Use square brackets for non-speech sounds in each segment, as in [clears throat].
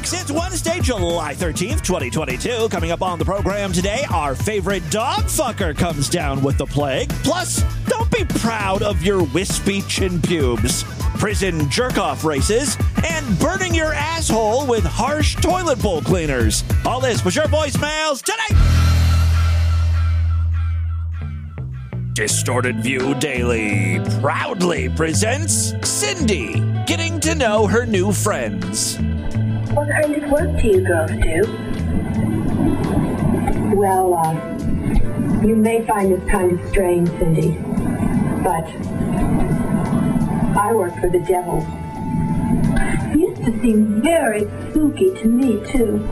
Freaks. It's Wednesday, July 13th, 2022. Coming up on the program today, our favorite dog fucker comes down with the plague. Plus, don't be proud of your wispy chin pubes. Prison jerk off races and burning your asshole with harsh toilet bowl cleaners. All this was your voicemails today. Distorted View Daily proudly presents Cindy getting to know her new friends. What kind of work do you girls do? Well, uh, you may find this kind of strange, Cindy, but I work for the devil. Used to seem very spooky to me, too.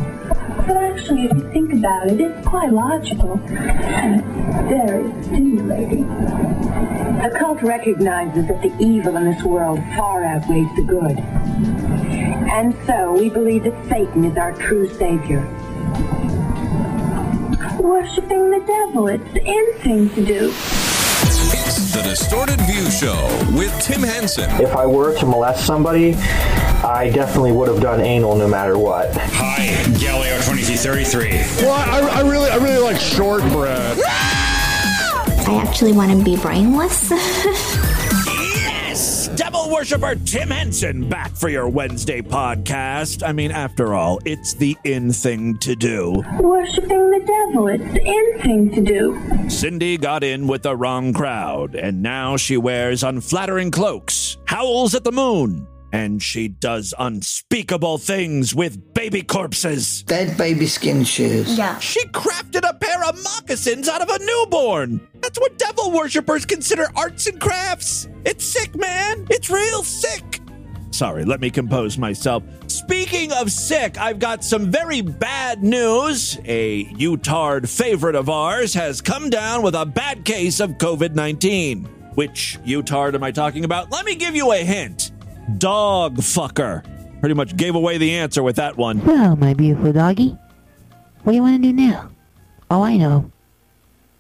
But actually, if you think about it, it's quite logical and very stimulating. The cult recognizes that the evil in this world far outweighs the good. And so we believe that Satan is our true savior. Worshipping the devil, it's the end thing to do. It's the Distorted View Show with Tim Henson. If I were to molest somebody, I definitely would have done anal no matter what. Hi, Galileo 2333. Well, I, I really, I really like shortbread. I actually want to be brainless. [laughs] Devil worshiper Tim Henson back for your Wednesday podcast. I mean, after all, it's the in thing to do. Worshipping the devil, it's the end thing to do. Cindy got in with the wrong crowd, and now she wears unflattering cloaks, howls at the moon, and she does unspeakable things with baby corpses. Dead baby skin shoes. yeah. She crafted a pair of moccasins out of a newborn. That's what devil worshippers consider arts and crafts. It's sick, man. It's real sick. Sorry, let me compose myself. Speaking of sick, I've got some very bad news. A Utard favorite of ours has come down with a bad case of COVID 19. Which Utard am I talking about? Let me give you a hint dog fucker. Pretty much gave away the answer with that one. Well, my beautiful doggy, what do you want to do now? Oh, I know.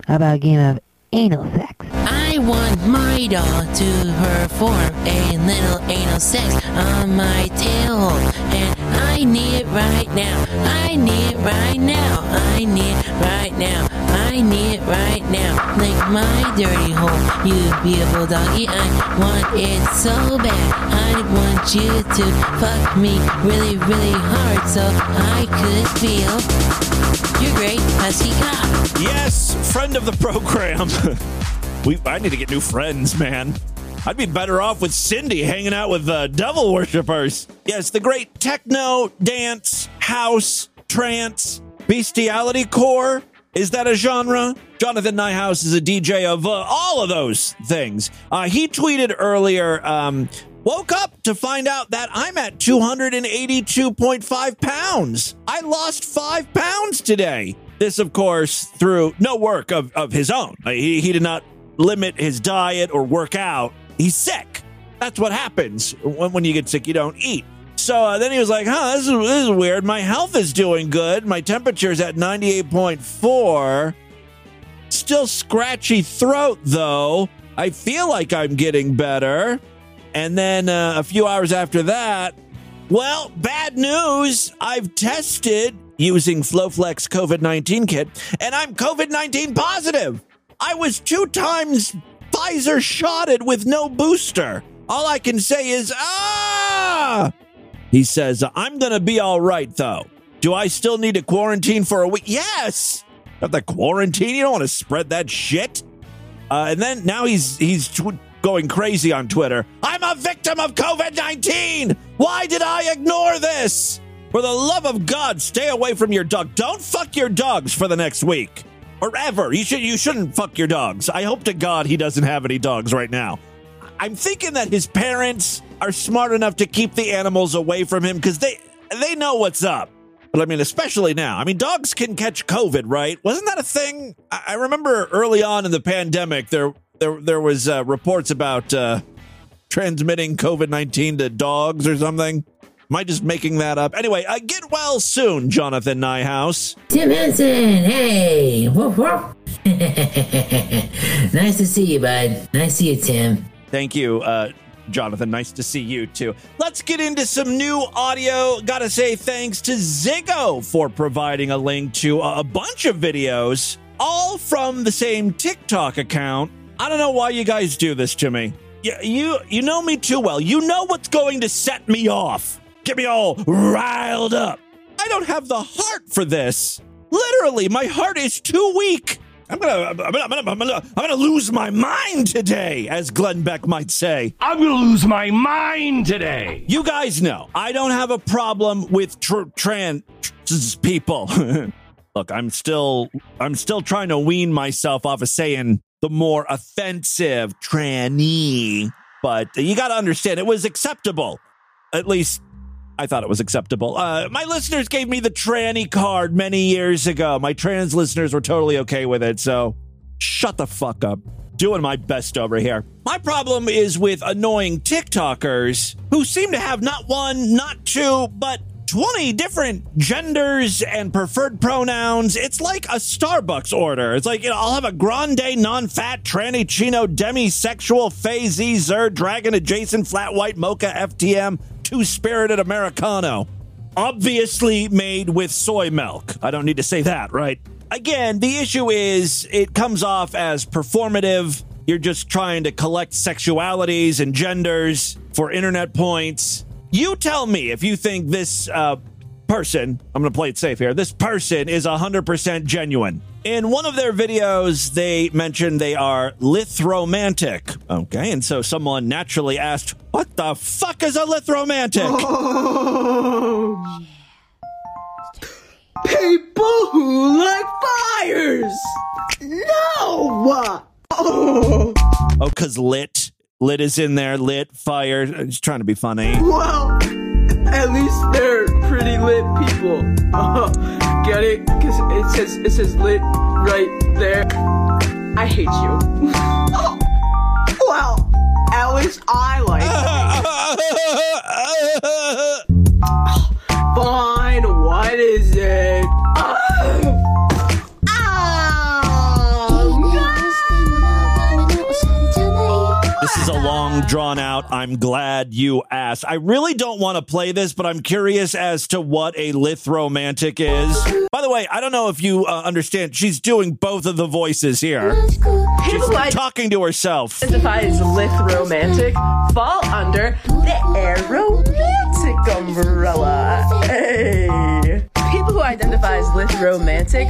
How about a game of anal sex? I want my dog to perform a little anal sex on my tail hole. And I need it right now. I need it right now. I need it right now. I need it right now. Like my dirty hole. You beautiful doggy. I want it so bad. I want you to fuck me really, really hard so I could feel you're great husky cock. Yes, friend of the program. [laughs] we I need to get new friends, man. I'd be better off with Cindy hanging out with uh, devil worshippers. Yes, the great techno, dance, house, trance, bestiality core. Is that a genre? Jonathan Nyhouse is a DJ of uh, all of those things. Uh, he tweeted earlier, um, woke up to find out that I'm at 282.5 pounds. I lost five pounds today. This, of course, through no work of, of his own. Uh, He, he did not limit his diet or work out. He's sick. That's what happens when, when you get sick. You don't eat. So uh, then he was like, huh, this is, this is weird. My health is doing good. My temperature is at 98.4. Still scratchy throat, though. I feel like I'm getting better. And then uh, a few hours after that, well, bad news. I've tested using Flowflex COVID 19 kit, and I'm COVID 19 positive. I was two times Pfizer shotted with no booster. All I can say is, ah! He says, I'm going to be all right, though. Do I still need to quarantine for a week? Yes! Got the quarantine? You don't want to spread that shit. Uh, and then now he's he's tw- going crazy on Twitter. I'm a victim of COVID 19! Why did I ignore this? For the love of God, stay away from your dog. Don't fuck your dogs for the next week. Or ever. You should you shouldn't fuck your dogs. I hope to God he doesn't have any dogs right now. I'm thinking that his parents are smart enough to keep the animals away from him because they they know what's up. But I mean, especially now. I mean, dogs can catch COVID, right? Wasn't that a thing? I, I remember early on in the pandemic, there there there was uh, reports about uh, transmitting COVID nineteen to dogs or something. Am I just making that up? Anyway, uh, get well soon, Jonathan Nyhouse. Tim Henson, hey! Woof, woof. [laughs] nice to see you, bud. Nice to see you, Tim. Thank you. Uh, Jonathan, nice to see you too. Let's get into some new audio. Gotta say thanks to Ziggo for providing a link to a bunch of videos, all from the same TikTok account. I don't know why you guys do this to me. You, you, you know me too well. You know what's going to set me off, get me all riled up. I don't have the heart for this. Literally, my heart is too weak. I'm gonna, I'm gonna, I'm gonna, I'm gonna, I'm gonna lose my mind today, as Glenn Beck might say. I'm gonna lose my mind today. You guys know I don't have a problem with tr- trans people. [laughs] Look, I'm still, I'm still trying to wean myself off of saying the more offensive tranny, but you got to understand it was acceptable. At least I thought it was acceptable. Uh, my listeners gave me the tranny card many years ago. My trans listeners were totally okay with it, so shut the fuck up. Doing my best over here. My problem is with annoying TikTokers who seem to have not one, not two, but 20 different genders and preferred pronouns. It's like a Starbucks order. It's like, you know, I'll have a grande, non fat, tranny, chino, demisexual, phase, zer, dragon adjacent, flat white, mocha, FTM, two spirited Americano. Obviously made with soy milk. I don't need to say that, right? Again, the issue is it comes off as performative. You're just trying to collect sexualities and genders for internet points. You tell me if you think this uh, person, I'm going to play it safe here, this person is 100% genuine. In one of their videos, they mentioned they are lithromantic. Okay, and so someone naturally asked, What the fuck is a lithromantic? Oh. [laughs] [laughs] People who like fires! No! Oh! Oh, because lit. Lit is in there. Lit, fire. Just trying to be funny. Well, at least they're pretty lit people. [laughs] Get it? Because it says it says lit right there. I hate you. [laughs] well, at least I like. [laughs] Fine. What is is a long, drawn out. I'm glad you asked. I really don't want to play this, but I'm curious as to what a lithromantic is. By the way, I don't know if you uh, understand. She's doing both of the voices here. She's talking to herself. identify as lithromantic fall under the aromantic umbrella. Hey. People who identify as lithromantic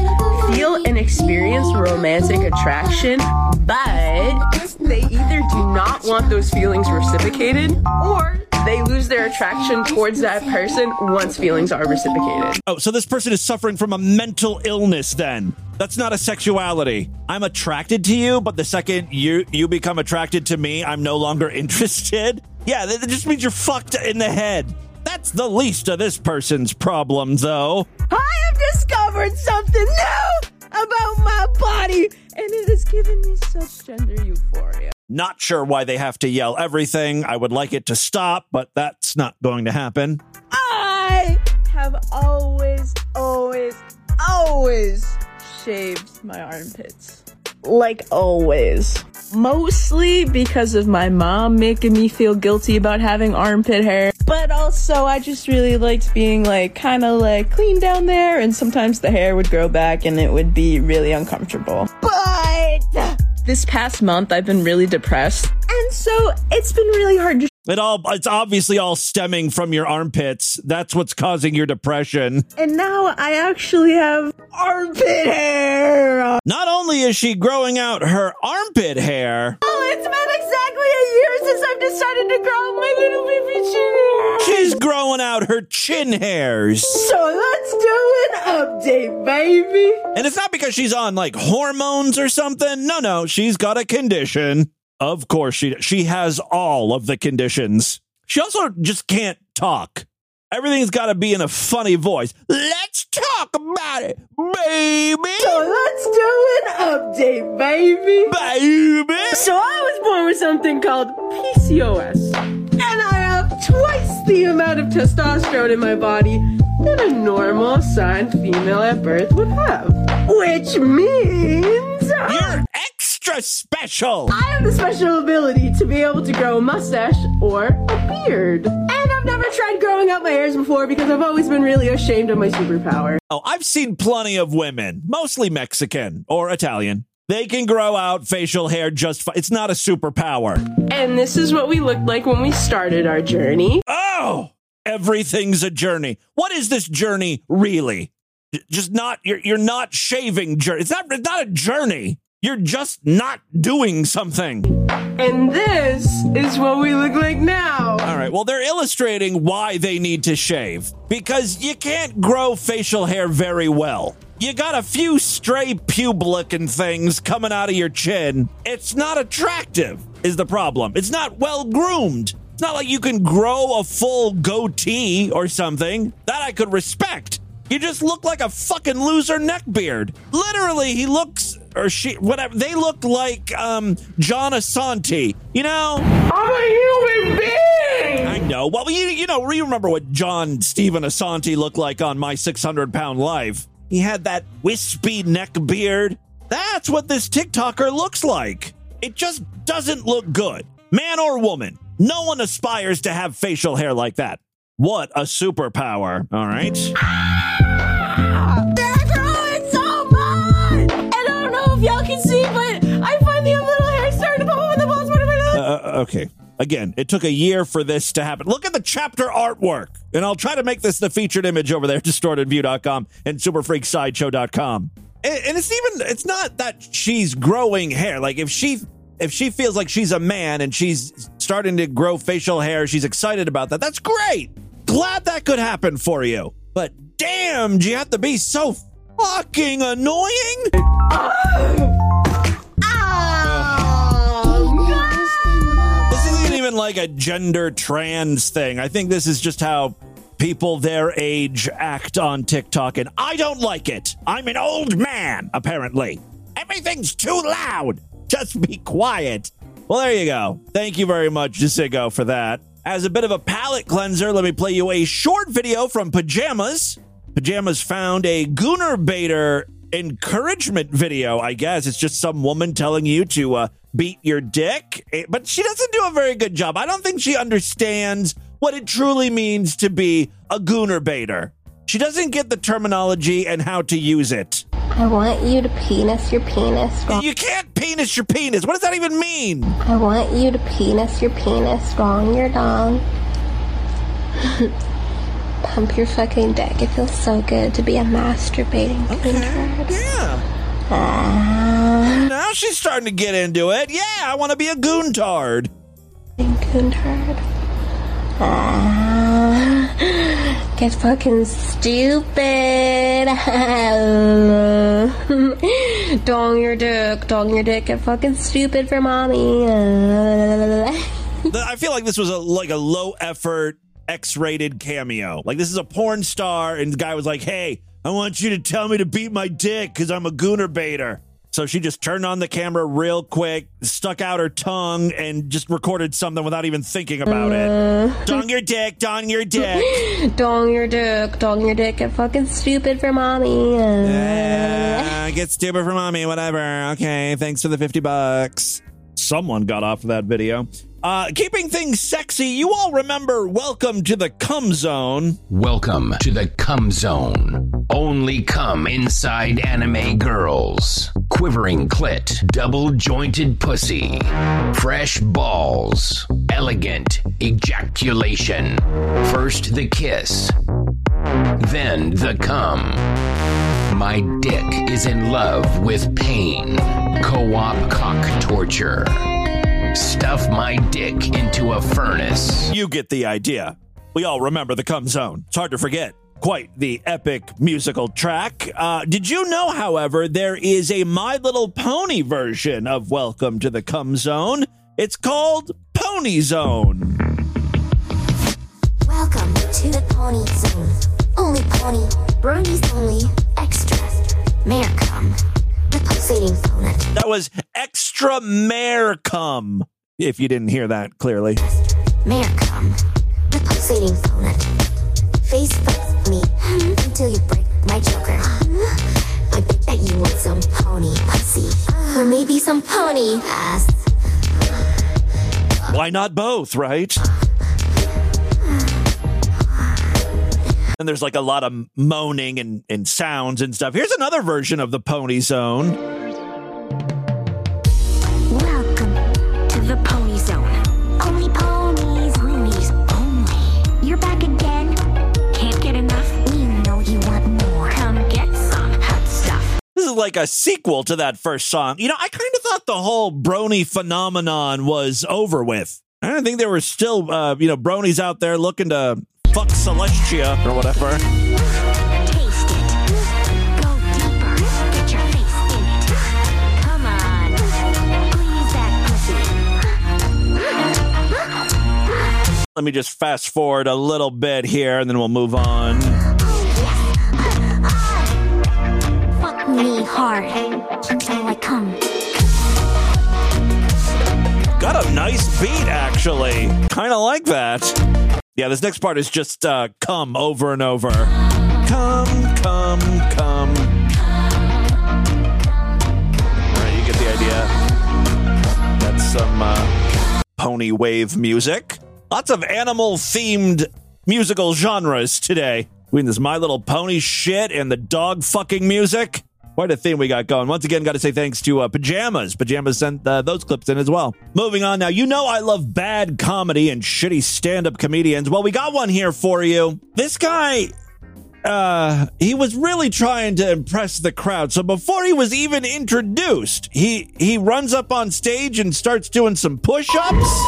feel and experience romantic attraction, but they either do not want those feelings reciprocated or they lose their attraction towards that person once feelings are reciprocated. Oh, so this person is suffering from a mental illness then. That's not a sexuality. I'm attracted to you, but the second you you become attracted to me, I'm no longer [laughs] interested. Yeah, that just means you're fucked in the head. That's the least of this person's problem, though. I have discovered something new about my body, and it has given me such gender euphoria. Not sure why they have to yell everything. I would like it to stop, but that's not going to happen. I have always, always, always shaved my armpits. Like always. Mostly because of my mom making me feel guilty about having armpit hair. But also, I just really liked being like kind of like clean down there, and sometimes the hair would grow back and it would be really uncomfortable. But this past month, I've been really depressed, and so it's been really hard to It all it's obviously all stemming from your armpits. That's what's causing your depression. And now I actually have armpit hair. Not only is she growing out her armpit hair, Oh, it's been exactly a year since I've decided to grow my little baby chin hair. she's growing out her chin hairs. So let's do an update, baby. And it's not because she's on like hormones or something. No, no, she's got a condition. Of course she she has all of the conditions. She also just can't talk. Everything's got to be in a funny voice. Let's talk about it, baby. So let's do an update, baby. Baby. So I was born with something called PCOS. And I have twice the amount of testosterone in my body than a normal signed female at birth would have. Which means You're You're special. I have the special ability to be able to grow a mustache or a beard. And I've never tried growing out my hairs before because I've always been really ashamed of my superpower. Oh, I've seen plenty of women, mostly Mexican or Italian. They can grow out facial hair just fine. It's not a superpower. And this is what we looked like when we started our journey. Oh, everything's a journey. What is this journey really? J- Just not you're you're not shaving journey. It's not it's not a journey. You're just not doing something. And this is what we look like now. All right. Well, they're illustrating why they need to shave because you can't grow facial hair very well. You got a few stray pube looking things coming out of your chin. It's not attractive, is the problem. It's not well groomed. It's not like you can grow a full goatee or something. That I could respect. You just look like a fucking loser neckbeard. Literally, he looks or she whatever they look like um John Assanti. You know? I'm a human being! I know. Well, you you know, you remember what John Stephen Assanti looked like on My 600 Pound Life. He had that wispy neck beard. That's what this TikToker looks like. It just doesn't look good. Man or woman, no one aspires to have facial hair like that. What a superpower, all right? Okay. Again, it took a year for this to happen. Look at the chapter artwork. And I'll try to make this the featured image over there, [laughs] distortedview.com and superfreaksideshow.com. And, and it's even it's not that she's growing hair. Like if she if she feels like she's a man and she's starting to grow facial hair, she's excited about that. That's great. Glad that could happen for you. But damn, do you have to be so fucking annoying? [laughs] like a gender trans thing. I think this is just how people their age act on TikTok, and I don't like it. I'm an old man, apparently. Everything's too loud. Just be quiet. Well, there you go. Thank you very much, Jasigo, for that. As a bit of a palate cleanser, let me play you a short video from Pajamas. Pajamas found a Gooner Baiter encouragement video, I guess. It's just some woman telling you to uh, beat your dick, Eh, but she doesn't do a very good job. I don't think she understands what it truly means to be a Gooner Baiter. She doesn't get the terminology and how to use it. I want you to penis your penis. Wrong. You can't penis your penis. What does that even mean? I want you to penis your penis. Wrong your dong. [laughs] Pump your fucking dick. It feels so good to be a masturbating okay. Yeah. Ah. Now she's starting to get into it. Yeah, I want to be a goontard. Goontard. Get fucking stupid. [laughs] dong your dick. Dong your dick. Get fucking stupid for mommy. [laughs] I feel like this was a like a low effort X-rated cameo. Like this is a porn star, and the guy was like, "Hey, I want you to tell me to beat my dick because I'm a gooner baiter." So she just turned on the camera real quick, stuck out her tongue, and just recorded something without even thinking about it. Dong your dick, dong your dick. [laughs] dong your dick, dong your dick. Get fucking stupid for mommy. Uh, [laughs] get stupid for mommy, whatever. Okay, thanks for the 50 bucks. Someone got off of that video. Uh, keeping things sexy, you all remember Welcome to the Cum Zone. Welcome to the Cum Zone. Only cum inside anime girls. Quivering clit, double jointed pussy, fresh balls, elegant ejaculation. First the kiss, then the cum. My dick is in love with pain. Co op cock torture. Stuff my dick into a furnace. You get the idea. We all remember the Cum Zone. It's hard to forget. Quite the epic musical track. Uh, did you know, however, there is a My Little Pony version of Welcome to the Cum Zone? It's called Pony Zone. Welcome to the Pony Zone. Only pony, bronies only, extra, mare cum, the pulsating phonette. That was Extra Mare Cum, if you didn't hear that clearly. Mare cum, the pulsating phonette. Face fuck me until you break my joker. I bet that you want some pony pussy. Or maybe some pony ass. Why not both, right? And there's like a lot of moaning and, and sounds and stuff. Here's another version of the Pony Zone. Welcome to the Pony Zone. Only ponies, ponies only. You're back again. Can't get enough. We know you want more. Come get some hot stuff. This is like a sequel to that first song. You know, I kind of thought the whole brony phenomenon was over with. I don't think there were still, uh, you know, bronies out there looking to fuck Celestia or whatever. Taste it. Go deeper. Get your face in it. Come on. Squeeze that pussy. Let me just fast forward a little bit here and then we'll move on. Fuck me hard until I come. Got a nice beat, actually. Kind of like that. Yeah, this next part is just uh, come over and over. Come, come, come. You get the idea. That's some uh, pony wave music. Lots of animal themed musical genres today. Between this My Little Pony shit and the dog fucking music. Quite a theme we got going. Once again, got to say thanks to uh, Pajamas. Pajamas sent uh, those clips in as well. Moving on now. You know I love bad comedy and shitty stand-up comedians. Well, we got one here for you. This guy, uh, he was really trying to impress the crowd. So before he was even introduced, he he runs up on stage and starts doing some push-ups.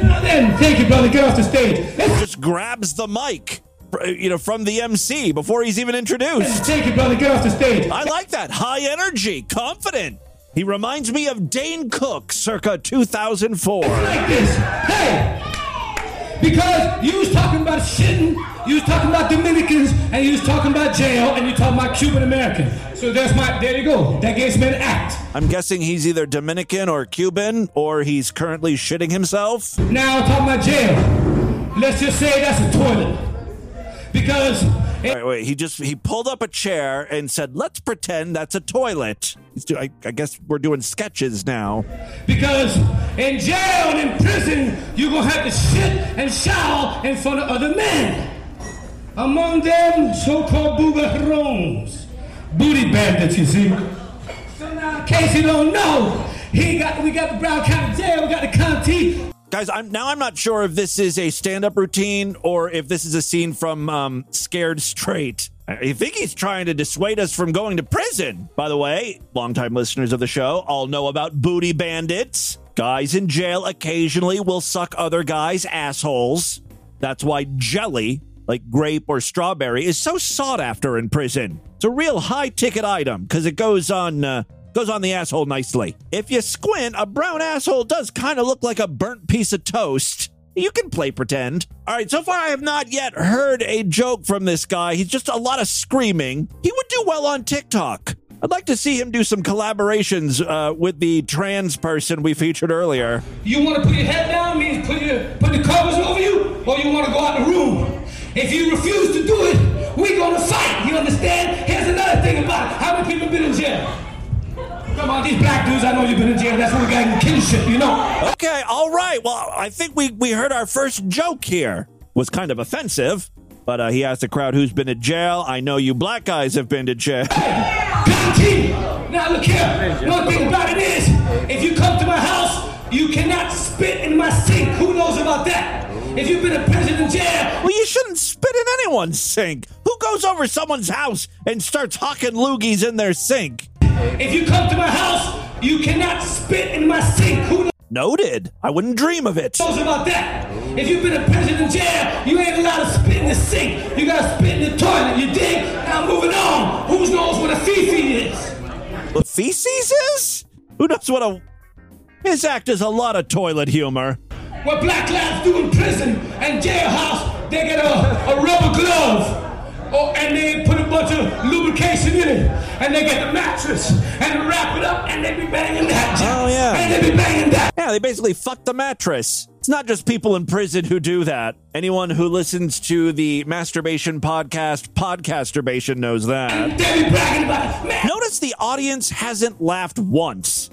Now then, take it, brother. Get off the stage. Just grabs the mic. You know, from the MC before he's even introduced. Take it, brother. Get off the stage. I like that. High energy, confident. He reminds me of Dane Cook circa 2004. Like this. Hey! Because you was talking about shitting, you was talking about Dominicans, and you was talking about jail, and you talking about Cuban American. So there's my, there you go. That gives me an act. I'm guessing he's either Dominican or Cuban, or he's currently shitting himself. Now I'm talking about jail. Let's just say that's a toilet. Because Wait, wait. He just he pulled up a chair and said, "Let's pretend that's a toilet." Do, I, I guess we're doing sketches now. Because in jail and in prison, you're gonna have to shit and shower in front of other men. Among them, so-called bugarones, booty bandits, you see. So now, in case you don't know, he got we got the Brown County Jail, we got the county. Guys, I'm now I'm not sure if this is a stand-up routine or if this is a scene from um, Scared Straight. I think he's trying to dissuade us from going to prison. By the way, longtime listeners of the show all know about booty bandits. Guys in jail occasionally will suck other guys' assholes. That's why jelly, like grape or strawberry, is so sought after in prison. It's a real high ticket item because it goes on uh, goes on the asshole nicely. If you squint, a brown asshole does kind of look like a burnt piece of toast. You can play pretend. All right, so far I have not yet heard a joke from this guy. He's just a lot of screaming. He would do well on TikTok. I'd like to see him do some collaborations uh, with the trans person we featured earlier. You want to put your head down, means put your put the covers over you, or you want to go out the room. If you refuse to do it, we're gonna fight. You understand? Here's another thing about it. How many people been in jail? Come on, these black dudes, I know you've been in jail. That's what we got in kinship, you know? Okay, all right. Well, I think we, we heard our first joke here. Was kind of offensive, but uh, he asked the crowd who's been to jail. I know you black guys have been to jail. [laughs] Guarantee. Now look here. One thing about it is, if you come to my house, you cannot spit in my sink. Who knows about that? If you've been prison and jail, Well, you shouldn't spit in anyone's sink. Who goes over someone's house and starts hawking loogies in their sink? if you come to my house, you cannot spit in my sink. Who Noted. I wouldn't dream of it. knows about that? If you've been prison and jail, you ain't allowed to spit in the sink. You gotta spit in the toilet. You dig? Now moving on. Who knows what a fifi is? What feces is? Who knows what a. His act is a lot of toilet humor. What black lads do in prison and jailhouse, they get a, a rubber glove. Oh, and they put a bunch of lubrication in it. And they get the mattress and wrap it up and they be banging that. Oh, yeah. And they be banging that. Yeah, they basically fuck the mattress. It's not just people in prison who do that. Anyone who listens to the masturbation podcast, Podcasturbation, knows that. Notice the audience hasn't laughed once.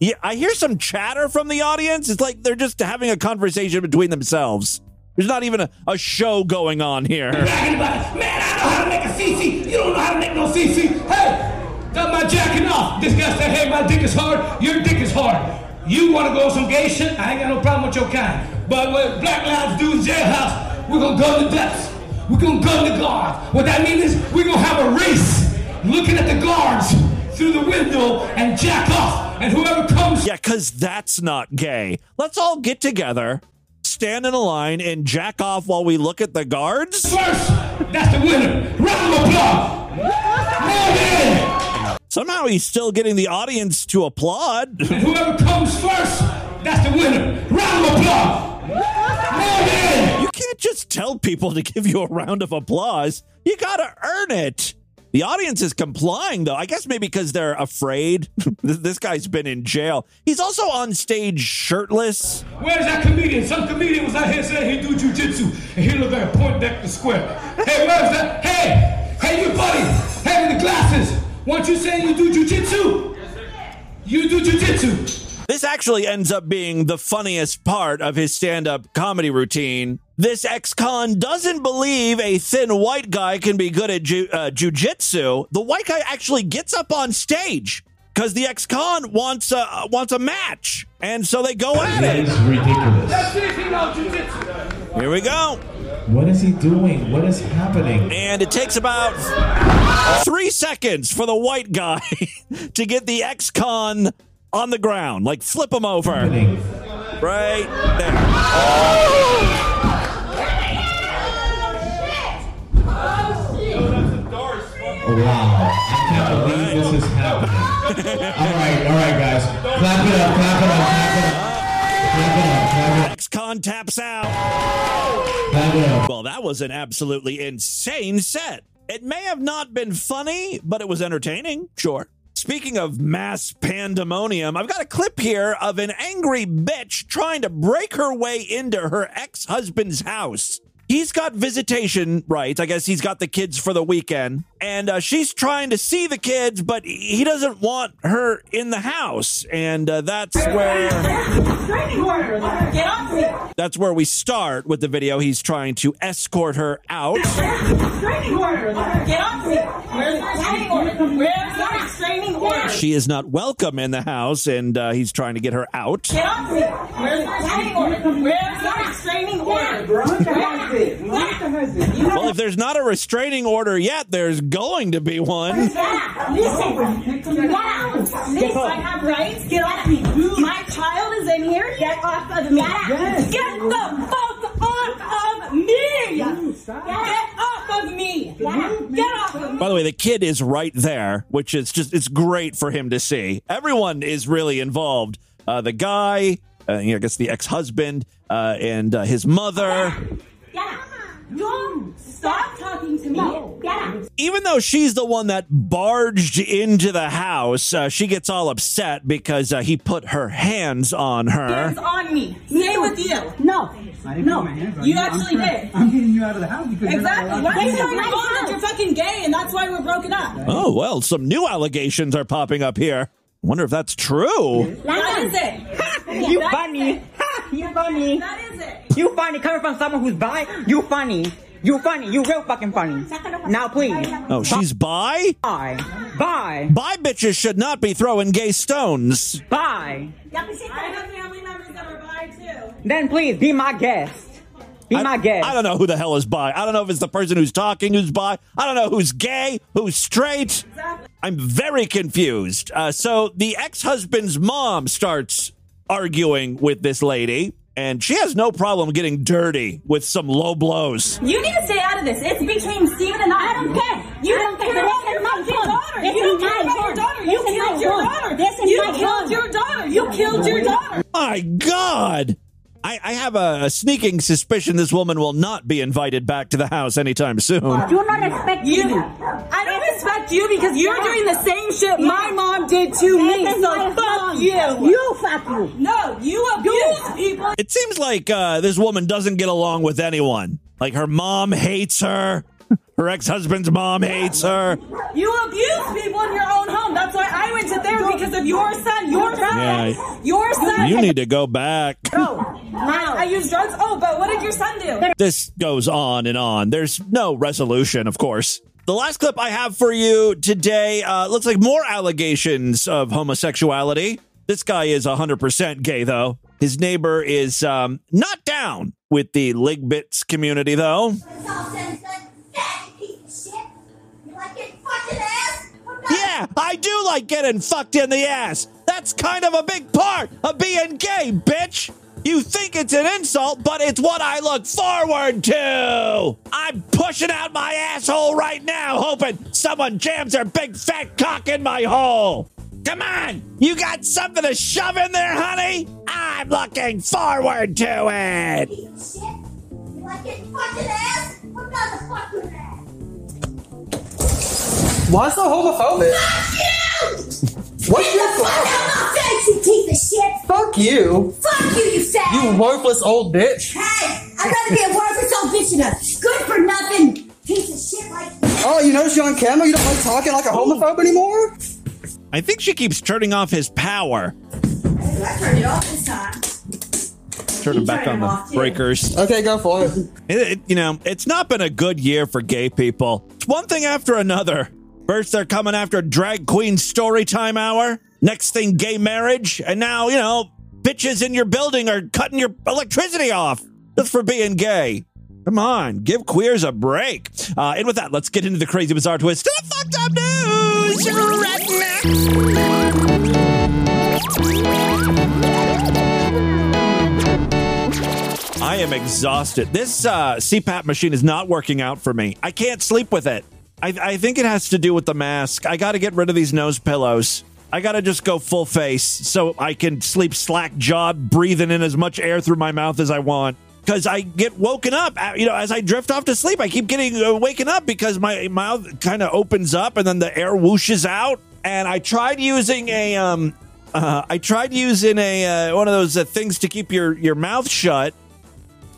Yeah, I hear some chatter from the audience. It's like they're just having a conversation between themselves. There's not even a, a show going on here. Man, I know how to make a CC. You don't know how to make no CC. Hey, got my jacking off. This guy said, hey, my dick is hard. Your dick is hard. You want to go some gay shit? I ain't got no problem with your kind. But what Black Lives do in jailhouse, we're going to go to death. We're going to go to guards. What that means is we're going to have a race looking at the guards through the window and jack off. And whoever comes Yeah, because that's not gay. Let's all get together, stand in a line, and jack off while we look at the guards. first, that's the winner. Round of applause. Somehow he's still getting the audience to applaud. And whoever comes first, that's the winner. Round of applause. You can't just tell people to give you a round of applause. You gotta earn it. The audience is complying, though. I guess maybe because they're afraid. [laughs] this guy's been in jail. He's also on stage shirtless. Where's that comedian? Some comedian was out here saying he do jujitsu, and he looked like a point deck to square. Hey, where's that? Hey, hey, you buddy, hey with the glasses. Weren't you saying you do jujitsu? Yes, sir. You do jujitsu. This actually ends up being the funniest part of his stand up comedy routine. This ex con doesn't believe a thin white guy can be good at ju- uh, jujitsu. The white guy actually gets up on stage because the ex con wants a, wants a match. And so they go at That it. is ridiculous. That's it, he knows jujitsu. Here we go. What is he doing? What is happening? And it takes about three seconds for the white guy [laughs] to get the ex con on the ground. Like flip him over. Right there. Oh, wow. I can't believe this is happening. all right, all right, guys. Clap it up, clap it up, clap it up. Clap it up, clap it up. Ex con taps out. Clap it up. Well, that was an absolutely insane set. It may have not been funny, but it was entertaining, sure. Speaking of mass pandemonium, I've got a clip here of an angry bitch trying to break her way into her ex husband's house. He's got visitation rights. I guess he's got the kids for the weekend. And uh, she's trying to see the kids, but he doesn't want her in the house. And uh, that's where. Get off me! That's where we start with the video. He's trying to escort her out. Restraining order! Get off me! Where's the restraining order? Where's the restraining order? She is not welcome in the house, and uh, he's trying to get her out. Get off me! Where's the restraining order? Where's the restraining order? Well, if there's not a restraining order yet, there's going to be one. Listen, wow. Listen, I have rights. Get off me. My child is in here. Get off of me. Get the fuck off of me. Get off of me. Get off of me. By the way, the kid is right there, which is just, it's great for him to see. Everyone is really involved. Uh, the guy, uh, you know, I guess the ex husband, uh, and uh, his mother. Get out. Don't stop talking to me. Get out. Even though she's the one that barged into the house, uh, she gets all upset because uh, he put her hands on her. Hands on me. Stay with you. No. No. You actually did. I'm getting you out of the house because you're not Exactly. Why are you be telling there. mom that you're fucking gay and that's why we're broken up? Oh, well, some new allegations are popping up here. Wonder if that's true. That is it. [laughs] You funny. [laughs] You funny. That is it. You funny. Coming from someone who's bi, you funny. You funny. You real fucking funny. Now please. Oh, she's bi? Bye. Bye. Bi bitches should not be throwing gay stones. Bye. I have family members that are bi too. Then please be my guest. Be I, my guest. I don't know who the hell is bi. I don't know if it's the person who's talking who's bi. I don't know who's gay, who's straight. I'm very confused. Uh, so the ex husband's mom starts arguing with this lady, and she has no problem getting dirty with some low blows. You need to stay out of this. It's between Steven and I. I don't care. You I don't don't care. care about This your is my fucking daughter. This You don't care about your daughter. You killed your daughter. This is You my killed your daughter. You killed your daughter. My God. I, I have a, a sneaking suspicion this woman will not be invited back to the house anytime soon. I do not respect You. you. I don't respect you because you're doing the same shit my mom did to me. That is So fuck mom. you. You fuck you. No, you abuse people. It seems like uh, this woman doesn't get along with anyone. Like her mom hates her. Her ex husband's mom hates her. You abuse people in your own home. That's why I went to therapy because of your son. Your son. Yeah. Your son. You need to go back. No, [laughs] I, I use drugs. Oh, but what did your son do? This goes on and on. There's no resolution, of course. The last clip I have for you today uh, looks like more allegations of homosexuality. This guy is 100% gay, though. His neighbor is um, not down with the Ligbits community, though. Yeah, I do like getting fucked in the ass. That's kind of a big part of being gay, bitch. You think it's an insult, but it's what I look forward to. I'm pushing out my asshole right now, hoping someone jams their big fat cock in my hole. Come on, you got something to shove in there, honey? I'm looking forward to it. Why so homophobic? What's your Fuck face, you piece of shit. Fuck you. Fuck you, you fat. You worthless old bitch. Hey, I'd rather be a worthless old bitch than a good for nothing piece of shit like Oh, you notice you're on camera? You don't like talking like a homophobe anymore? I think she keeps turning off his power. I turned it off this time. Turn him back on the breakers. Okay, go for it. It- it- you know, it's not been a good year for gay people. It's one thing after another. First, they're coming after drag queen story time hour. Next thing, gay marriage. And now, you know, bitches in your building are cutting your electricity off just for being gay. Come on, give queers a break. Uh, and with that, let's get into the crazy, bizarre twist to the fucked up news. I am exhausted. This uh, CPAP machine is not working out for me. I can't sleep with it. I, I think it has to do with the mask. I got to get rid of these nose pillows. I got to just go full face so I can sleep slack jawed, breathing in as much air through my mouth as I want. Because I get woken up, uh, you know, as I drift off to sleep, I keep getting uh, waking up because my mouth kind of opens up and then the air whooshes out. And I tried using a, um, uh, I tried using a uh, one of those uh, things to keep your your mouth shut,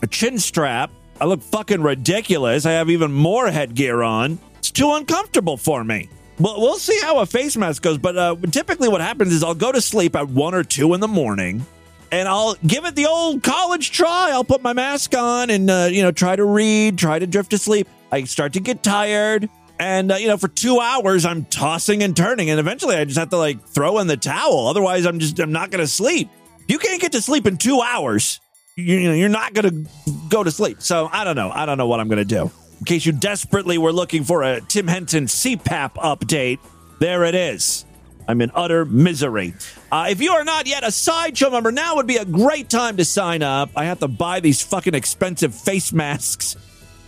a chin strap. I look fucking ridiculous. I have even more headgear on. It's too uncomfortable for me. Well, we'll see how a face mask goes. But uh, typically, what happens is I'll go to sleep at one or two in the morning, and I'll give it the old college try. I'll put my mask on and uh, you know try to read, try to drift to sleep. I start to get tired, and uh, you know for two hours I'm tossing and turning, and eventually I just have to like throw in the towel. Otherwise, I'm just I'm not going to sleep. You can't get to sleep in two hours, you, you know you're not going to go to sleep. So I don't know. I don't know what I'm going to do. In case you desperately were looking for a Tim Henson CPAP update, there it is. I'm in utter misery. Uh, if you are not yet a sideshow member, now would be a great time to sign up. I have to buy these fucking expensive face masks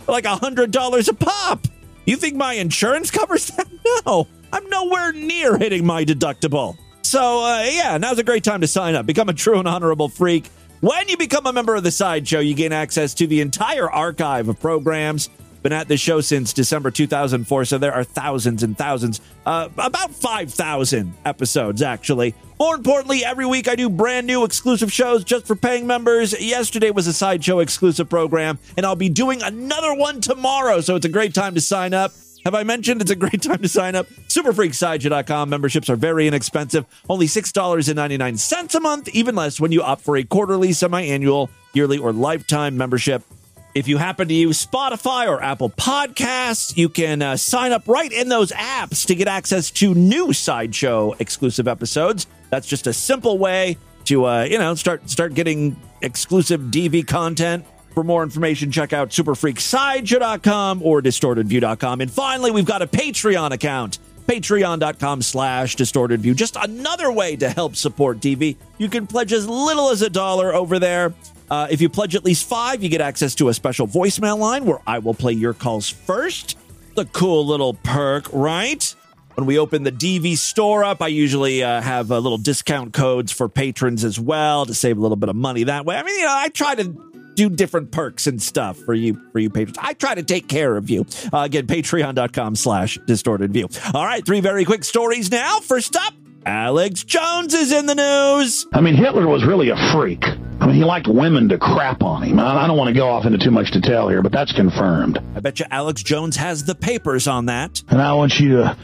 like a hundred dollars a pop. You think my insurance covers that? [laughs] No, I'm nowhere near hitting my deductible. So uh, yeah, now's a great time to sign up. Become a true and honorable freak. When you become a member of the sideshow, you gain access to the entire archive of programs been at the show since December 2004, so there are thousands and thousands, uh, about 5,000 episodes, actually. More importantly, every week I do brand new exclusive shows just for paying members. Yesterday was a Sideshow exclusive program, and I'll be doing another one tomorrow, so it's a great time to sign up. Have I mentioned it's a [laughs] great time to sign up? SuperFreakSideshow.com memberships are very inexpensive, only $6.99 a month, even less when you opt for a quarterly, semi annual, yearly, or lifetime membership. If you happen to use Spotify or Apple Podcasts, you can uh, sign up right in those apps to get access to new sideshow exclusive episodes. That's just a simple way to uh, you know start start getting exclusive DV content. For more information, check out superfreaksideshow.com or distortedview.com. And finally, we've got a Patreon account. Patreon.com slash distortedview. Just another way to help support DV. You can pledge as little as a dollar over there. Uh, if you pledge at least five, you get access to a special voicemail line where I will play your calls first. The cool little perk, right? When we open the DV store up, I usually uh, have uh, little discount codes for patrons as well to save a little bit of money that way. I mean, you know, I try to do different perks and stuff for you for you patrons. I try to take care of you. Uh, again, patreon.com slash distorted view. All right, three very quick stories now. First up, Alex Jones is in the news. I mean, Hitler was really a freak. I mean, he liked women to crap on him. I don't want to go off into too much detail here, but that's confirmed. I bet you Alex Jones has the papers on that. And I want you to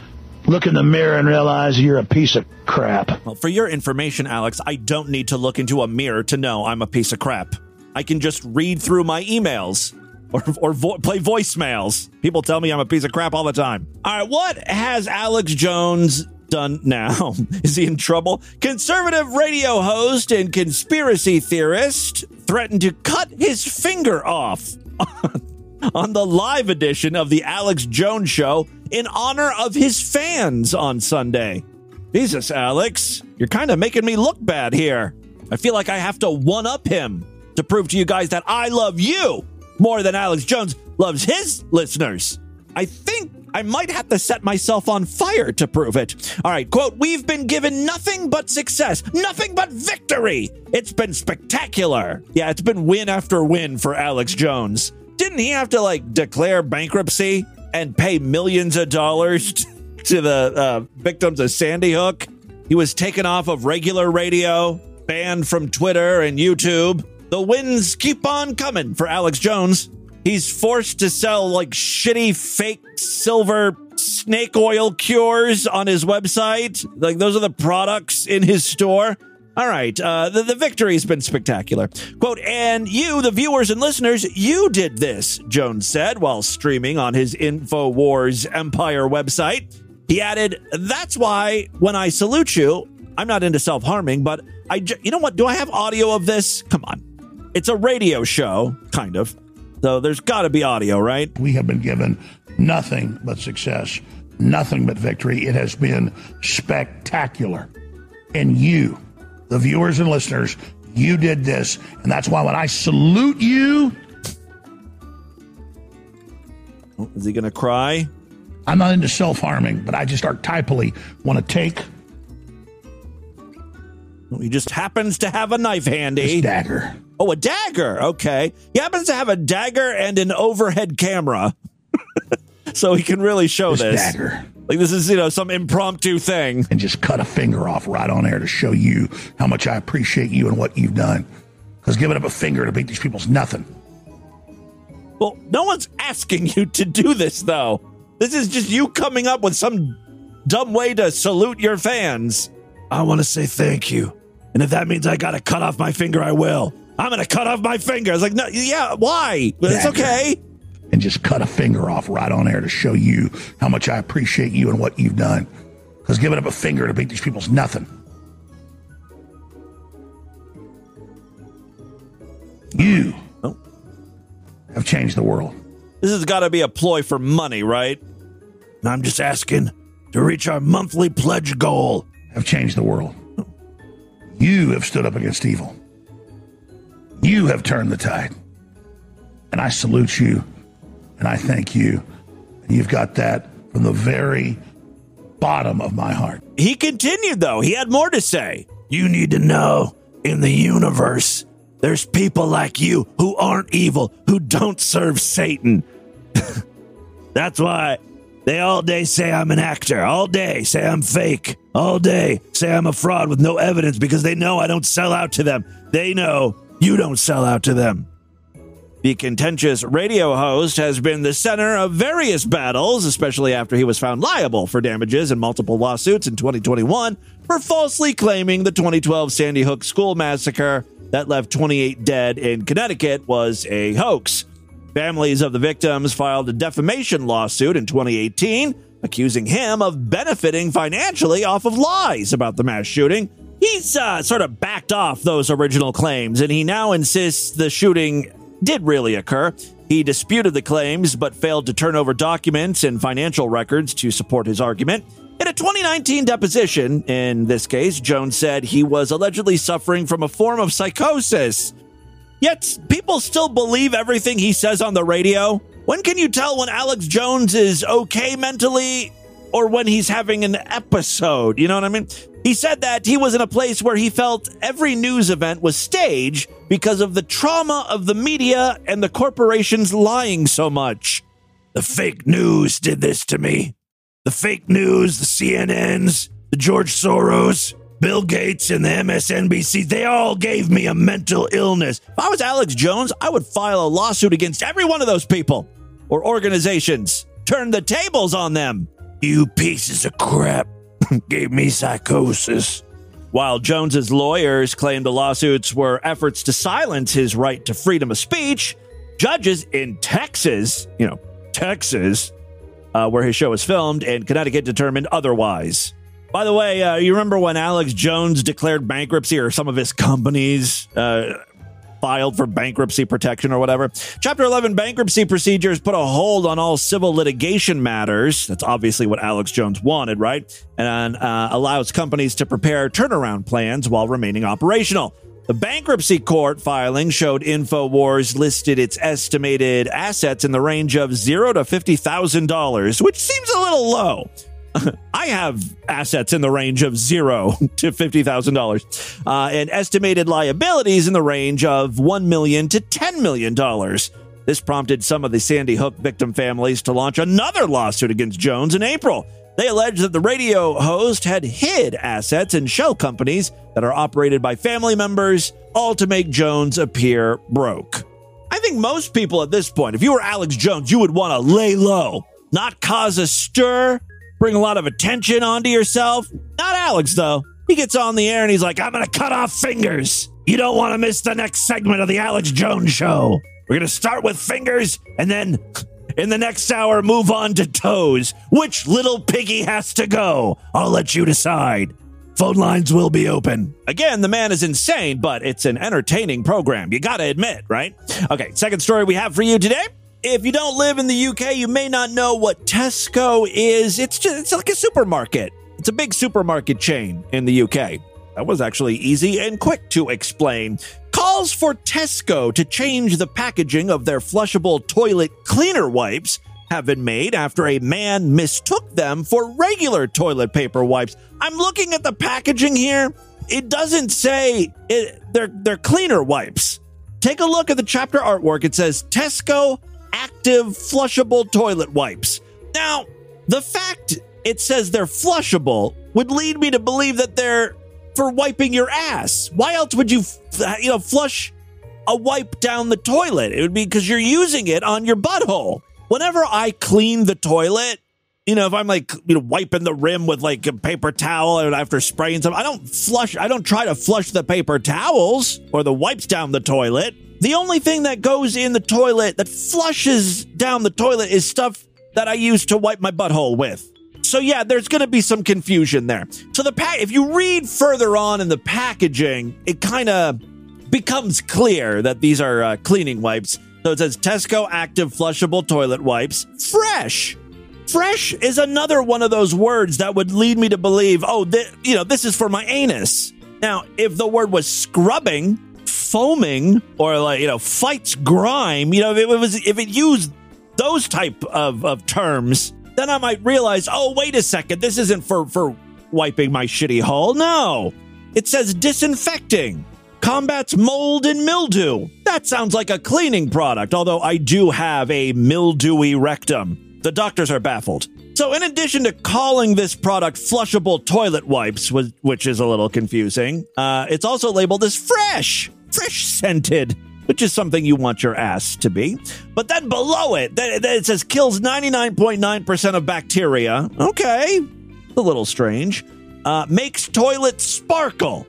look in the mirror and realize you're a piece of crap. Well, for your information, Alex, I don't need to look into a mirror to know I'm a piece of crap. I can just read through my emails or, or vo- play voicemails. People tell me I'm a piece of crap all the time. All right, what has Alex Jones done now? [laughs] Is he in trouble? Conservative radio host and conspiracy theorist threatened to cut his finger off [laughs] on the live edition of the Alex Jones Show in honor of his fans on Sunday. Jesus, Alex, you're kind of making me look bad here. I feel like I have to one up him to prove to you guys that I love you more than Alex Jones loves his listeners. I think I might have to set myself on fire to prove it. All right, quote, we've been given nothing but success, nothing but victory. It's been spectacular. Yeah, it's been win after win for Alex Jones. Didn't he have to like declare bankruptcy and pay millions of dollars [laughs] to the uh, victims of Sandy Hook? He was taken off of regular radio, banned from Twitter and YouTube. The wins keep on coming for Alex Jones. He's forced to sell like shitty fake silver snake oil cures on his website. Like those are the products in his store. All right, uh, the, the victory's been spectacular. Quote, and you, the viewers and listeners, you did this, Jones said while streaming on his InfoWars Empire website. He added, that's why when I salute you, I'm not into self harming, but I, you know what? Do I have audio of this? Come on. It's a radio show, kind of. So there's got to be audio, right? We have been given nothing but success, nothing but victory. It has been spectacular. And you, the viewers and listeners, you did this. And that's why when I salute you, Is he going to cry? I'm not into self harming, but I just archetypally want to take He just happens to have a knife handy. this dagger. Oh, a dagger. Okay. He happens to have a dagger and an overhead camera. [laughs] so he can really show This this. dagger. Like this is, you know, some impromptu thing. and just cut a finger off right on air to show you how much I appreciate you and what you've done. Because giving up a finger to beat these people's nothing. Well, no one's asking you to do this, though. This is just you coming up with some dumb way to salute your fans. I want to say thank you. And if that means I got to cut off my finger, I will. I'm going to cut off my finger. I was like, no, yeah, why? But it's okay. And just cut a finger off right on air to show you how much I appreciate you and what you've done. Because giving up a finger to beat these people's nothing. You Oh. have changed the world. This has got to be a ploy for money, right? And I'm just asking to reach our monthly pledge goal. Have changed the world. You have stood up against evil. You have turned the tide. And I salute you and I thank you. And you've got that from the very bottom of my heart. He continued, though. He had more to say. You need to know in the universe, there's people like you who aren't evil, who don't serve Satan. [laughs] That's why they all day say I'm an actor, all day say I'm fake, all day say I'm a fraud with no evidence because they know I don't sell out to them. They know you don't sell out to them. The contentious radio host has been the center of various battles, especially after he was found liable for damages in multiple lawsuits in 2021 for falsely claiming the 2012 Sandy Hook school massacre that left 28 dead in Connecticut was a hoax. Families of the victims filed a defamation lawsuit in 2018, accusing him of benefiting financially off of lies about the mass shooting. He's uh, sort of backed off those original claims, and he now insists the shooting did really occur. He disputed the claims, but failed to turn over documents and financial records to support his argument. In a 2019 deposition, in this case, Jones said he was allegedly suffering from a form of psychosis. Yet people still believe everything he says on the radio. When can you tell when Alex Jones is okay mentally or when he's having an episode? You know what I mean? He said that he was in a place where he felt every news event was staged because of the trauma of the media and the corporations lying so much. The fake news did this to me. The fake news, the CNNs, the George Soros, Bill Gates, and the MSNBC, they all gave me a mental illness. If I was Alex Jones, I would file a lawsuit against every one of those people or organizations. Turn the tables on them. You pieces of crap [laughs] gave me psychosis. While Jones's lawyers claimed the lawsuits were efforts to silence his right to freedom of speech, judges in Texas, you know, Texas, uh, where his show was filmed, and Connecticut determined otherwise. By the way, uh, you remember when Alex Jones declared bankruptcy or some of his companies uh, filed for bankruptcy protection or whatever? Chapter 11 bankruptcy procedures put a hold on all civil litigation matters. That's obviously what Alex Jones wanted, right? And uh, allows companies to prepare turnaround plans while remaining operational. The bankruptcy court filing showed InfoWars listed its estimated assets in the range of zero to $50,000, which seems a little low. [laughs] I have assets in the range of zero [laughs] to fifty thousand uh, dollars, and estimated liabilities in the range of one million to ten million dollars. This prompted some of the Sandy Hook victim families to launch another lawsuit against Jones in April. They allege that the radio host had hid assets in shell companies that are operated by family members, all to make Jones appear broke. I think most people at this point, if you were Alex Jones, you would want to lay low, not cause a stir, bring a lot of attention onto yourself. Not Alex, though. He gets on the air and he's like, I'm going to cut off fingers. You don't want to miss the next segment of the Alex Jones show. We're going to start with fingers and then in the next hour move on to toes. Which little piggy has to go? I'll let you decide. Phone lines will be open. Again, the man is insane, but it's an entertaining program. You gotta admit, right? Okay, second story we have for you today. If you don't live in the UK, you may not know what Tesco is. It's just it's like a supermarket. It's a big supermarket chain in the UK. That was actually easy and quick to explain. Calls for Tesco to change the packaging of their flushable toilet cleaner wipes have been made after a man mistook them for regular toilet paper wipes. I'm looking at the packaging here. It doesn't say it, they're they're cleaner wipes. Take a look at the chapter artwork. It says Tesco active flushable toilet wipes. Now, the fact it says they're flushable would lead me to believe that they're for wiping your ass. Why else would you, you know, flush a wipe down the toilet? It would be because you're using it on your butthole. Whenever I clean the toilet, you know, if I'm like, you know, wiping the rim with like a paper towel and after spraying some, I don't flush, I don't try to flush the paper towels or the wipes down the toilet. The only thing that goes in the toilet that flushes down the toilet is stuff that I use to wipe my butthole with. So yeah, there's going to be some confusion there. So the pack, if you read further on in the packaging, it kind of becomes clear that these are uh, cleaning wipes. So it says Tesco Active Flushable Toilet Wipes, fresh. Fresh is another one of those words that would lead me to believe, oh, th- you know, this is for my anus. Now, if the word was scrubbing, foaming, or like you know, fights grime, you know, if it was if it used those type of, of terms, then I might realize, oh, wait a second, this isn't for for wiping my shitty hole. No, it says disinfecting. Combats mold and mildew. That sounds like a cleaning product, although I do have a mildewy rectum. The doctors are baffled. So, in addition to calling this product flushable toilet wipes, which is a little confusing, uh, it's also labeled as fresh, fresh scented, which is something you want your ass to be. But then below it, it says kills 99.9% of bacteria. Okay, a little strange. Uh, makes toilets sparkle.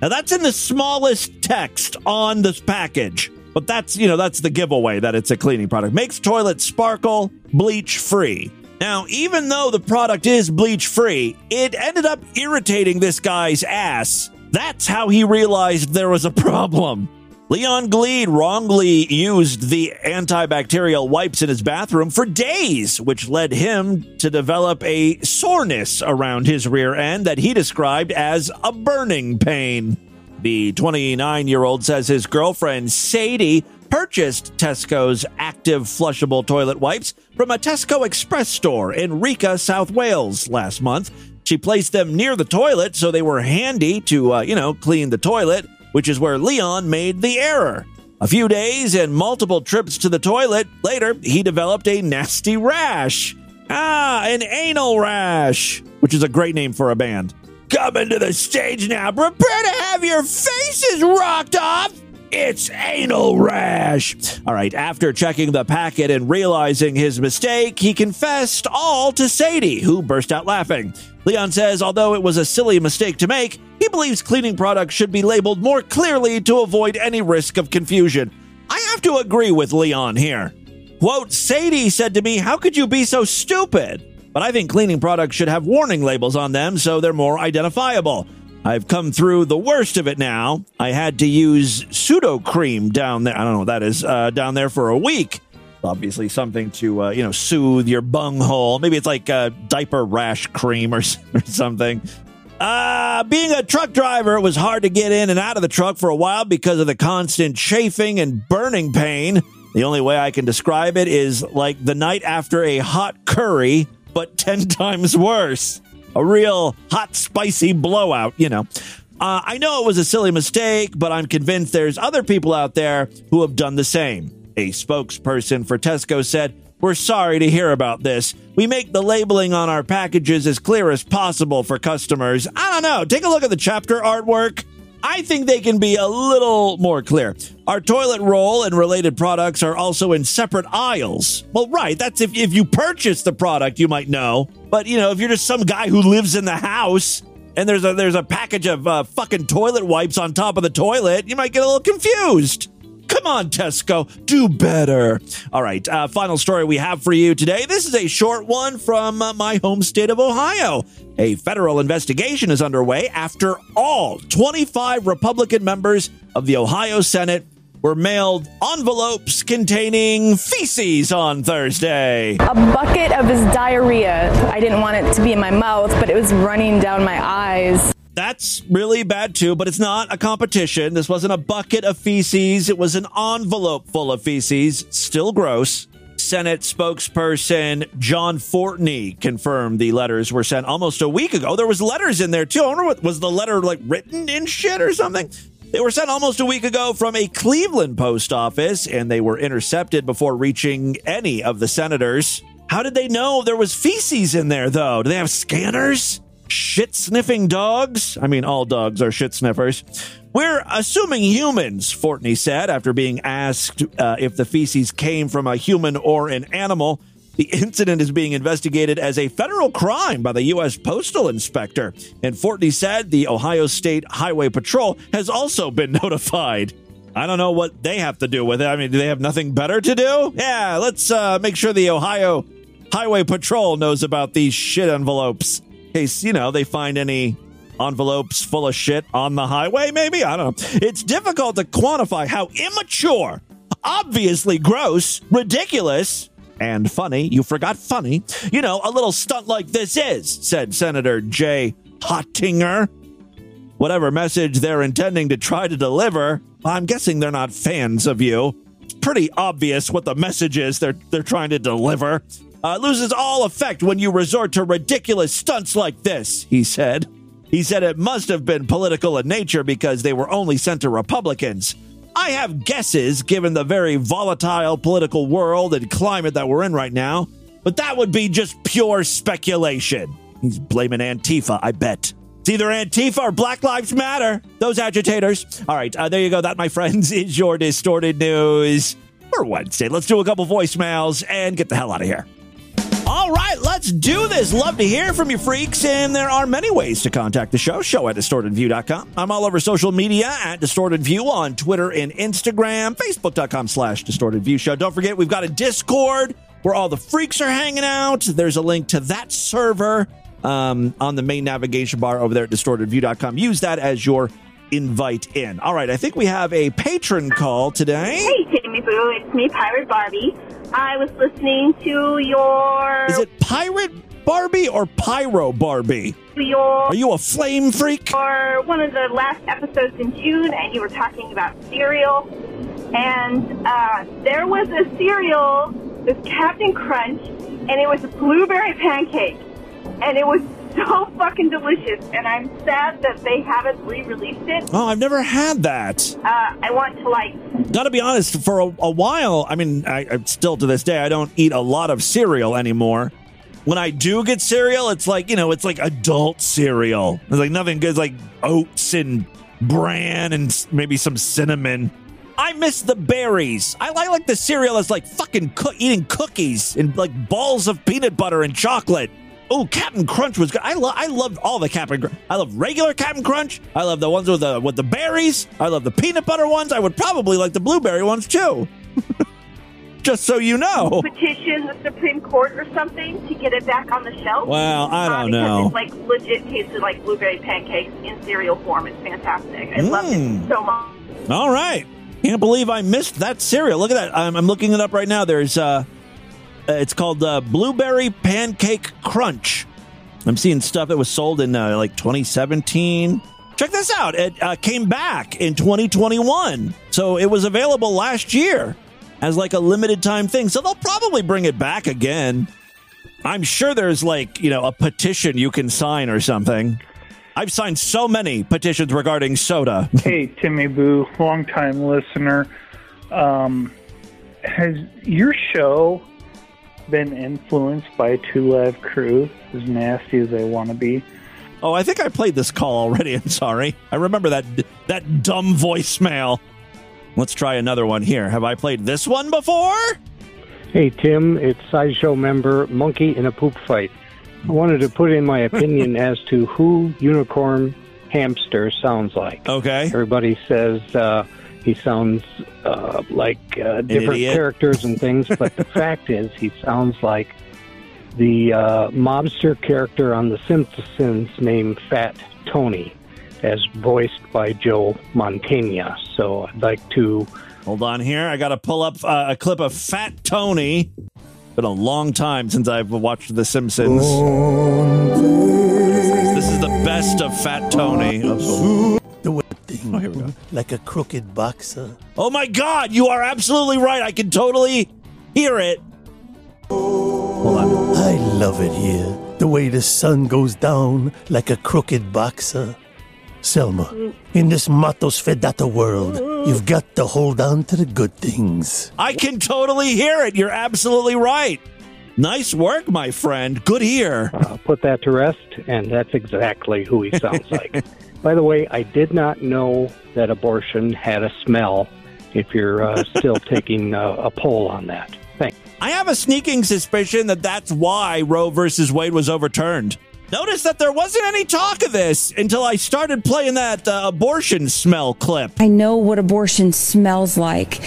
Now, that's in the smallest text on this package. But that's, you know, that's the giveaway that it's a cleaning product. Makes toilets sparkle, bleach free. Now, even though the product is bleach free, it ended up irritating this guy's ass. That's how he realized there was a problem. Leon Gleed wrongly used the antibacterial wipes in his bathroom for days, which led him to develop a soreness around his rear end that he described as a burning pain. The 29 year old says his girlfriend, Sadie, purchased Tesco's active flushable toilet wipes from a Tesco Express store in Risca, South Wales last month She placed them near the toilet so they were handy to, uh, you know, clean the toilet, which is where Leon made the error. A few days and multiple trips to the toilet later, he developed a nasty rash. Ah, an anal rash, which is a great name for a band. Coming to the stage now. Prepare to have your faces rocked off. It's anal rash. All right, after checking the packet and realizing his mistake, he confessed all to Sadie, who burst out laughing. Leon says, although it was a silly mistake to make, he believes cleaning products should be labeled more clearly to avoid any risk of confusion. I have to agree with Leon here. Quote, Sadie said to me, How could you be so stupid? But I think cleaning products should have warning labels on them so they're more identifiable. I've come through the worst of it now. I had to use Sudocrem down there. I don't know what that is, uh, down there for a week. Obviously, something to, uh, you know, soothe your bunghole. Maybe it's like uh, diaper rash cream or, [laughs] or something. Uh, being a truck driver, it was hard to get in and out of the truck for a while because of the constant chafing and burning pain. The only way I can describe it is like the night after a hot curry, but [laughs] 10 times worse. A real hot, spicy blowout, you know. Uh, I know it was a silly mistake, but I'm convinced there's other people out there who have done the same. A spokesperson for Tesco said, We're sorry to hear about this. We make the labeling on our packages as clear as possible for customers. I don't know. Take a look at the chapter artwork. I think they can be a little more clear. Our toilet roll and related products are also in separate aisles. Well, right, that's if, if you purchase the product, you might know. But, you know, if you're just some guy who lives in the house and there's a there's a package of uh, fucking toilet wipes on top of the toilet, you might get a little confused. Come on, Tesco, do better. All right, uh, final story we have for you today. This is a short one from uh, my home state of Ohio. A federal investigation is underway after all 25 Republican members of the Ohio Senate were mailed envelopes containing feces on Thursday. A bucket of his diarrhea. I didn't want it to be in my mouth, but it was running down my eyes. That's really bad too, but it's not a competition. This wasn't a bucket of feces. It was an envelope full of feces. Still gross. Senate spokesperson John Fortney confirmed the letters were sent almost a week ago. There was letters in there too. I wonder what was the letter like written in shit or something. They were sent almost a week ago from a Cleveland post office and they were intercepted before reaching any of the senators. How did they know there was feces in there though? Do they have scanners? Shit sniffing dogs? I mean, all dogs are shit sniffers. We're assuming humans, Fortney said after being asked uh, if the feces came from a human or an animal. The incident is being investigated as a federal crime by the U.S. Postal Inspector. And Fortney said the Ohio State Highway Patrol has also been [laughs] notified. I don't know what they have to do with it. I mean, do they have nothing better to do? Yeah, let's uh, make sure the Ohio Highway Patrol knows about these shit envelopes. Case, you know, they find any envelopes full of shit on the highway, maybe? I don't know. It's difficult to quantify how immature, obviously gross, ridiculous, and funny, you forgot funny, you know, a little stunt like this is, said Senator Jay Hottinger. Whatever message they're intending to try to deliver, I'm guessing they're not fans of you. It's pretty obvious what the message is they're, they're trying to deliver. Uh, loses all effect when you resort to ridiculous stunts like this, he said. He said it must have been political in nature because they were only sent to Republicans. I have guesses given the very volatile political world and climate that we're in right now, but that would be just pure speculation. He's blaming Antifa, I bet. It's either Antifa or Black Lives Matter, those agitators. All right, uh, there you go. That, my [laughs] friends, is your distorted news for Wednesday. Let's do a couple voicemails and get the hell out of here. All right, let's do this. Love to hear from you freaks, and there are many ways to contact the show. Show at distortedview.com. I'm all over social media at distortedview on Twitter and Instagram, Facebook.com slash distortedview Show. Don't forget, we've got a Discord where all the freaks are hanging out. There's a link to that server um, on the main navigation bar over there at distortedview.com. Use that as your invite in. All right, I think we have a patron call today. Hey, Timmy Boo, it's me, Pirate Barbie. I was listening to your Is it Pirate Barbie or Pyro Barbie? your Are you a flame freak? or one of the last episodes in June, and you were talking about cereal. And uh, there was a cereal, this Captain Crunch, and it was a blueberry pancake, and it was so fucking delicious, and I'm sad that they haven't re-released it. Oh, I've never had that. Uh, I want to like Got to be honest, for a, a while, I mean, I, I still to this day, I don't eat a lot of cereal anymore. When I do get cereal, it's like, you know, it's like adult cereal. It's like nothing good, it's like oats and bran and maybe some cinnamon. I miss the berries. I like, like the cereal that's like fucking coo- eating cookies and like balls of peanut butter and chocolate. Oh, Captain Crunch was good. I love. I loved all the Captain. Crunch. I love regular Captain Crunch. I love the ones with the with the berries. I love the peanut butter ones. I would probably like the blueberry ones too. [laughs] Just so you know. petition the Supreme Court or something to get it back on the shelf. Well, I Uh, don't because know. It's like legit tasted like blueberry pancakes in cereal form. It's fantastic. I love Mm. it so much. All right. Can't believe I missed that cereal. Look at that. I'm, I'm looking it up right now. There's uh, uh, it's called uh, Blueberry Pancake Crunch. I'm seeing stuff that was sold in uh, like 2017. Check this out. It uh, came back in 2021. So it was available last year as like a limited time thing. So they'll probably bring it back again. I'm sure there's like, you know, a petition you can sign or something. I've signed so many petitions regarding soda. [laughs] Hey, Timmy Boo, longtime listener. Um, has your show been influenced by Two Live Crew, as nasty as they want to be? Oh, I think I played this call already. [laughs] I'm sorry. I remember that that dumb voicemail. Let's try another one here. Have I played this one before? Hey, Tim, it's Sideshow member Monkey in a Poop Fight. I wanted to put in my [laughs] opinion as to who Unicorn Hamster sounds like. Okay. Everybody says uh, he sounds uh, like uh, different characters and things, [laughs] but the fact is he sounds like the uh, mobster character on The Simpsons named Fat Tony, as voiced by Joe Mantegna. So I'd like to Hold on here. I got to pull up uh, a clip of Fat Tony. Been a long time since I've watched The Simpsons. This is the best of Fat Tony. Oh, The way here we go. Like a crooked boxer. oh my God, you are absolutely right. I can totally hear it. Hold on. I love it here. The way the sun goes down like a crooked boxer. Selma, in this Matos Fedata world, you've got to hold on to the good things. I can totally hear it. You're absolutely right. Nice work, my friend. Good ear. uh, put that to rest, and that's exactly who he sounds like. [laughs] By the way, I did not know that abortion had a smell. If you're uh, [laughs] still taking uh, a poll on that, thanks. I have a sneaking suspicion that that's why Roe versus Wade was overturned. Notice that there wasn't any talk of this until I started playing that uh, abortion smell clip. I know what abortion smells like.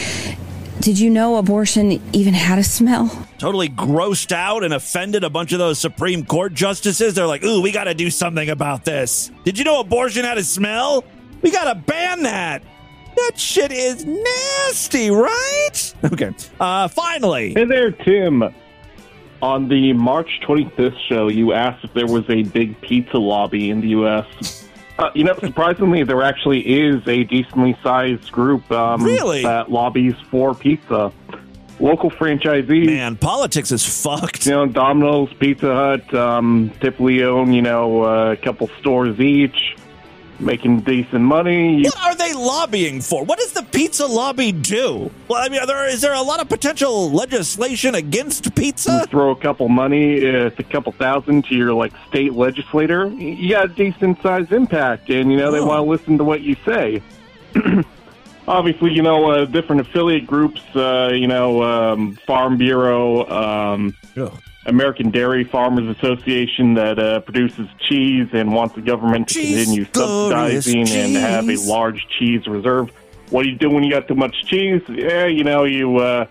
Did you know abortion even had a smell? Totally grossed out and offended a bunch of those Supreme Court justices. They're like, ooh, we got to do something about this. Did you know abortion had a smell? We got to ban that. That shit is nasty, right? [laughs] Okay. Uh, finally. Hey there, Tim. On the March 25th show, you asked if there was a big pizza lobby in the U.S. Uh, you know, surprisingly, there actually is a decently sized group um, Really? that lobbies for pizza. Local franchisees. Man, politics is fucked. You know, Domino's, Pizza Hut, um, typically own, you know, uh, a couple stores each, making decent money. What are they lobbying for? What does the pizza lobby do? Well, I mean, are there, is there a lot of potential legislation against pizza? You throw a couple money, uh, a couple thousand to your like state legislator. You got a decent sized impact, and you know they want to listen to what you say. [clears throat] Obviously, you know uh, different affiliate groups. Uh, you know, um, Farm Bureau, um, American Dairy Farmers Association that uh, produces cheese and wants the government to continue glorious subsidizing and have a large cheese reserve. What do you do when you got too much cheese? Yeah, you know, you uh,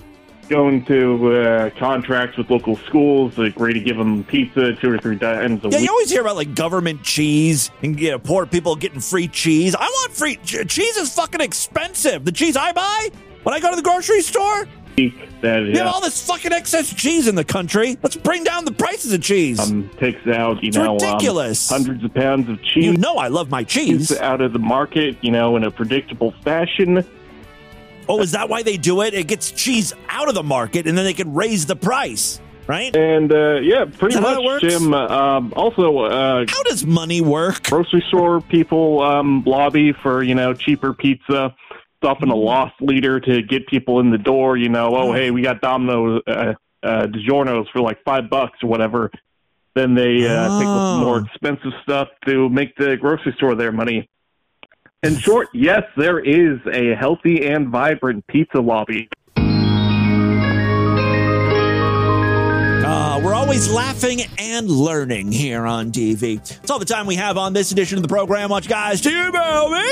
go into uh, contracts with local schools, agree to give them pizza two or three times a Yeah, week. you always hear about like government cheese and you know, poor people getting free cheese. I want free ch- cheese is fucking expensive. The cheese I buy when I go to the grocery store. That We have all this fucking excess cheese in the country. Let's bring down the prices of cheese. um, takes out you It's know um, ridiculous. hundreds of pounds of cheese. You know I love my cheese. out of the market, you know, in a predictable fashion. Oh, is that why they do it? It gets cheese out of the market and then they can raise the price. right? And uh, yeah, pretty Is that how it much? Jim. Um, also, uh, how does money work? Grocery store people um, lobby for you know cheaper pizza. Often a loss leader to get people in the door. You know, oh hey, we got Domino's uh, uh, DiGiorno's for like five bucks or whatever. Then they uh, take the more expensive stuff to make the grocery store their money. In short, yes, there is a healthy and vibrant pizza lobby. Always laughing and learning here on TV. It's all the time we have on this edition of the program. Watch guys to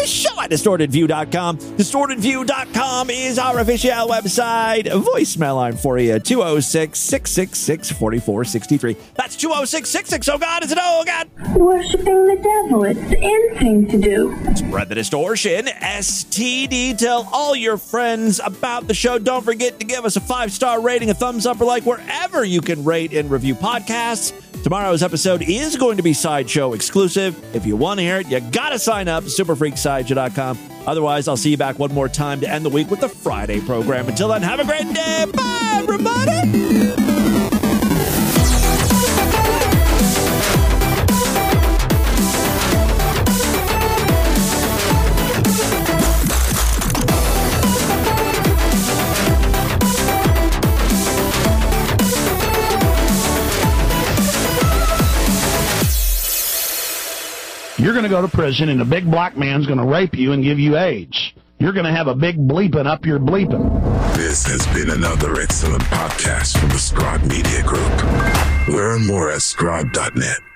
show at distortedview.com. Distortedview.com is our official website. Voicemail line for you 206 666 4463. That's 206 66. Oh God, is it? Oh God. Worshipping the devil. It's the in thing to do. Spread the distortion. STD. Tell all your friends about the show. Don't forget to give us a five star rating, a thumbs up, or like wherever you can rate and review podcasts. Tomorrow's episode is going to be Sideshow exclusive. If you want to hear it, you got to sign up superfreaksideshow.com. Otherwise, I'll see you back one more time to end the week with the Friday program. Until then, have a great day. Bye, everybody. You're going to go to prison, and a big black man's going to rape you and give you AIDS. You're going to have a big bleeping up your bleeping. This has been another excellent podcast from the Scribe Media Group. Learn more at scribe.net.